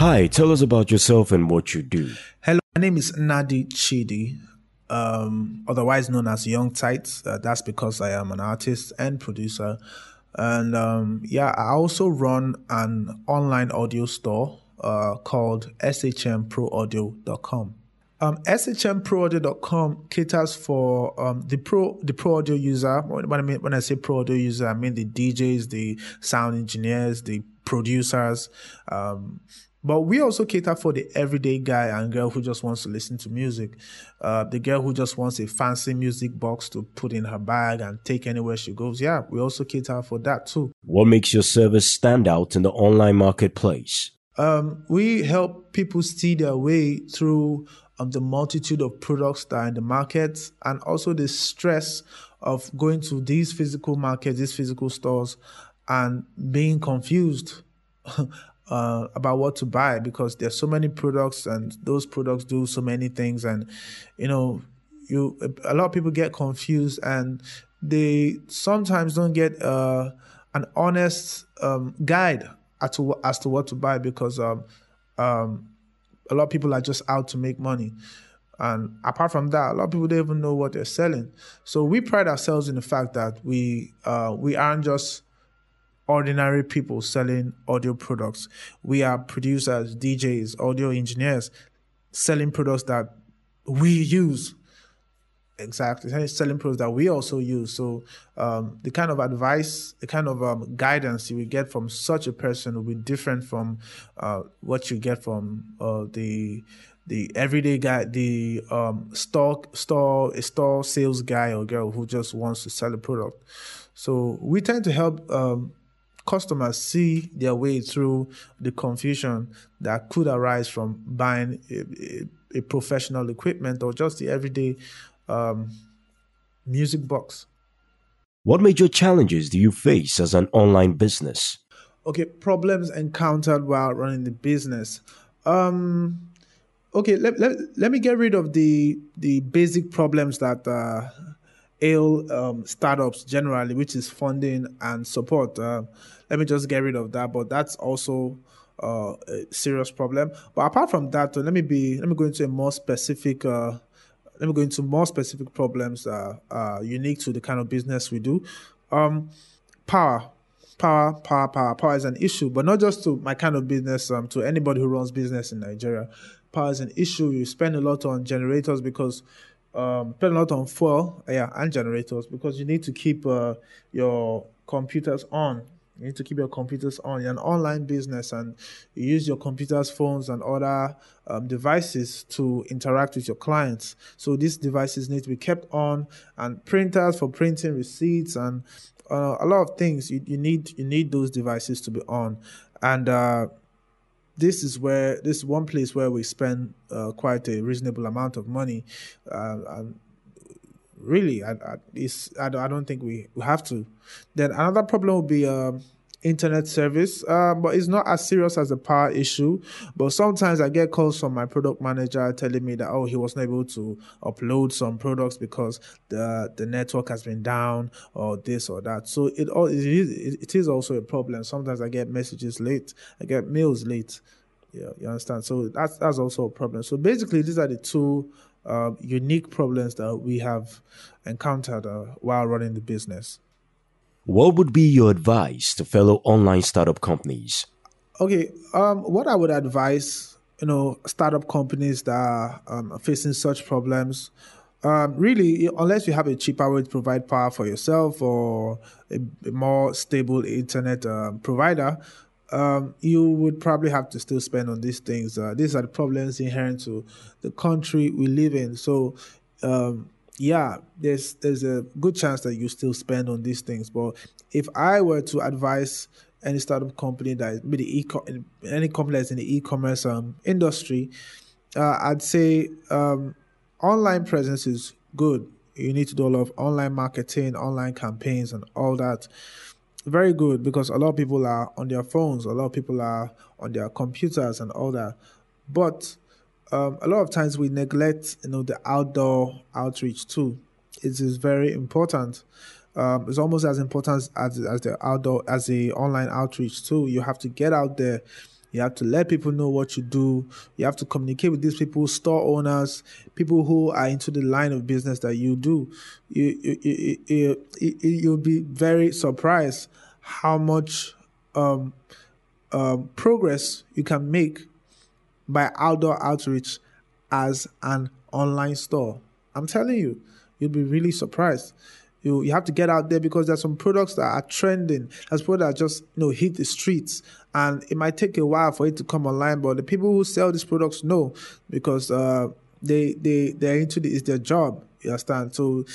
Hi, tell us about yourself and what you do. Hello, my name is Nadi Chidi, um, otherwise known as Yung Tite. Uh, that's because I am an artist and producer. And um, yeah, I also run an online audio store uh, called shmproaudio.com. Um, shmproaudio.com caters for um, the pro the pro audio user. When I mean when I say pro audio user, I mean the DJs, the sound engineers, the producers. Um, but we also cater for the everyday guy and girl who just wants to listen to music. Uh, the girl who just wants a fancy music box to put in her bag and take anywhere she goes. Yeah, we also cater for that too. What makes your service stand out in the online marketplace? Um, we help people see their way through um, the multitude of products that are in the market and also the stress of going to these physical markets, these physical stores, and being confused uh, about what to buy because there's so many products and those products do so many things and you know you a lot of people get confused and they sometimes don't get uh, an honest um, guide as to as to what to buy because um, um, a lot of people are just out to make money. And apart from that, a lot of people don't even know what they're selling. So we pride ourselves in the fact that we uh, we aren't just ordinary people selling audio products. We are producers, DJs, audio engineers selling products that we use. Exactly, selling products that we also use. So, um, the kind of advice, the kind of um, guidance you will get from such a person will be different from uh, what you get from uh, the the everyday guy, the um, store store store sales guy or girl who just wants to sell a product. So we tend to help um, customers see their way through the confusion that could arise from buying a, a, a professional equipment or just the everyday um, music box. What major challenges do you face as an online business? Okay, problems encountered while running the business. Um, okay, let, let, let me get rid of the the basic problems that uh, ail um, startups generally, which is funding and support. Uh, let me just get rid of that. But that's also uh, a serious problem. But apart from that, let me be let me go into a more specific. Uh, let me go into more specific problems uh, uh, unique to the kind of business we do. Um, power, power, power, power, power is an issue, but not just to my kind of business. Um, to anybody who runs business in Nigeria, power is an issue. You spend a lot on generators because um, spend a lot on fuel, yeah, and generators because you need to keep uh, your computers on you need to keep your computers on. You're an online business and you use your computers, phones, and other um, devices to interact with your clients. So these devices need to be kept on, and printers for printing receipts and uh, a lot of things. You, you need you need those devices to be on, and uh, this is where this is one place where we spend uh, quite a reasonable amount of money. Uh, and really, I, I, I don't think we, we have to. Then another problem would be um, internet service, uh, but it's not as serious as a power issue. But sometimes I get calls from my product manager telling me that oh he wasn't able to upload some products because the the network has been down or this or that. So it all it is, it is also a problem. Sometimes I get messages late, I get mails late. Yeah, you understand. So that's that's also a problem. So basically, these are the two uh, unique problems that we have encountered uh, while running the business. What would be your advice to fellow online startup companies? Okay, um, what I would advise, you know, startup companies that are um, facing such problems, um, really, unless you have a cheaper way to provide power for yourself or a, a more stable internet uh, provider, um, you would probably have to still spend on these things. Uh, these are the problems inherent to the country we live in. So, um, yeah, there's there's a good chance that you still spend on these things. But if I were to advise any startup company that maybe e any company that's in the e-commerce um, industry, uh, I'd say um, online presence is good. You need to do a lot of online marketing, online campaigns, and all that very good because a lot of people are on their phones, a lot of people are on their computers and all that. But um, a lot of times we neglect, you know, the outdoor outreach too. It is very important. Um, it's almost as important as, as the outdoor as the online outreach too. You have to get out there You have to let people know what you do. You have to communicate with these people, store owners, people who are into the line of business that you do. You, you, you, you, you'll be very surprised how much um, um, progress you can make by outdoor outreach as an online store. I'm telling you, you'll be really surprised. You, you have to get out there because there's some products that are trending. There's products that just you know hit the streets, and it might take a while for it to come online. But the people who sell these products know because uh, they they they're into the, it's their job. You understand? So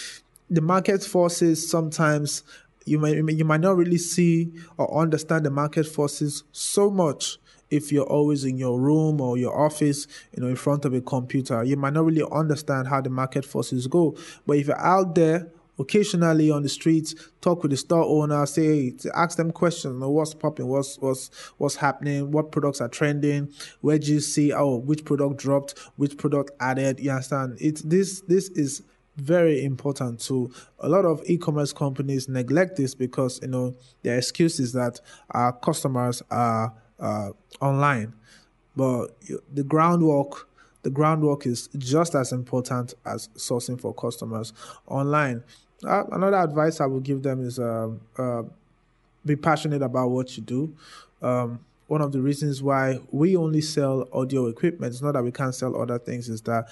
the market forces sometimes you might you might not really see or understand the market forces so much if you're always in your room or your office, you know, in front of a computer. You might not really understand how the market forces go. But if you're out there occasionally on the streets, talk with the store owner, say, ask them questions, you know, what's popping, what's what's what's happening, what products are trending, where do you see, oh, which product dropped, which product added. You understand? It's this this is very important to a lot of e-commerce companies neglect this because you know their excuse is that our customers are uh, online but the groundwork the groundwork is just as important as sourcing for customers online. Uh, another advice i would give them is uh, uh, be passionate about what you do. Um, one of the reasons why we only sell audio equipment it's not that we can't sell other things is that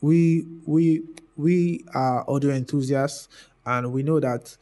we we we are audio enthusiasts and we know that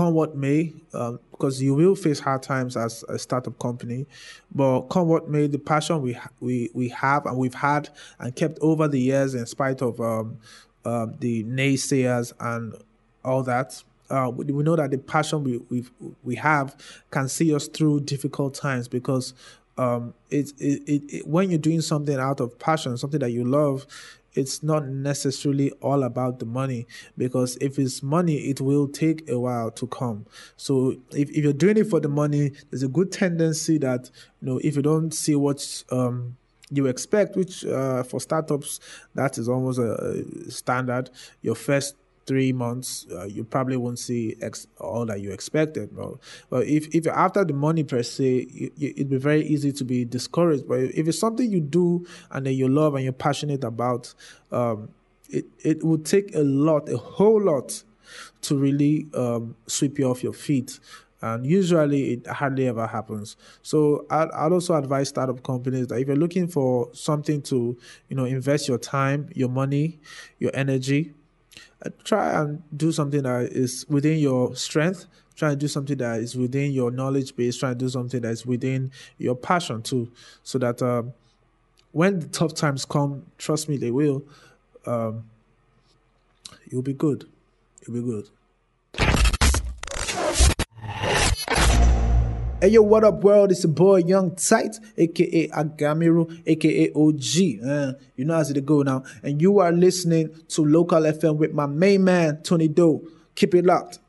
come what may, uh, because you will face hard times as a startup company, but come what may, the passion we we we have and we've had and kept over the years, in spite of um, uh, the naysayers and all that. Uh, we, we know that the passion we we we have can see us through difficult times because um, it, it, it, when you're doing something out of passion, something that you love, it's not necessarily all about the money because if it's money it will take a while to come. So if, if you're doing it for the money there's a good tendency that you know if you don't see what um you expect which uh, for startups that is almost a standard your first three months, uh, you probably won't see ex- all that you expected. But, but if, if you're after the money per se, you, you, it'd be very easy to be discouraged. But if it's something you do and that you love and you're passionate about, um, it, it would take a lot, a whole lot to really um, sweep you off your feet and usually it hardly ever happens so I'd, I'd, also advise startup companies that if you're looking for something to you know invest your time your money your energy try and do something that is within your strength try and do something that is within your knowledge base try and do something that is within your passion too. So that um, when the tough times come trust me they will. Um, you'll be good. You'll be good Hey yo, what up, world? It's a boy Yung Tite, aka Agamiru, aka OG. Uh, you know how's it go now. And you are listening to Lokal FM with my main man, Tony Doe. Keep it locked.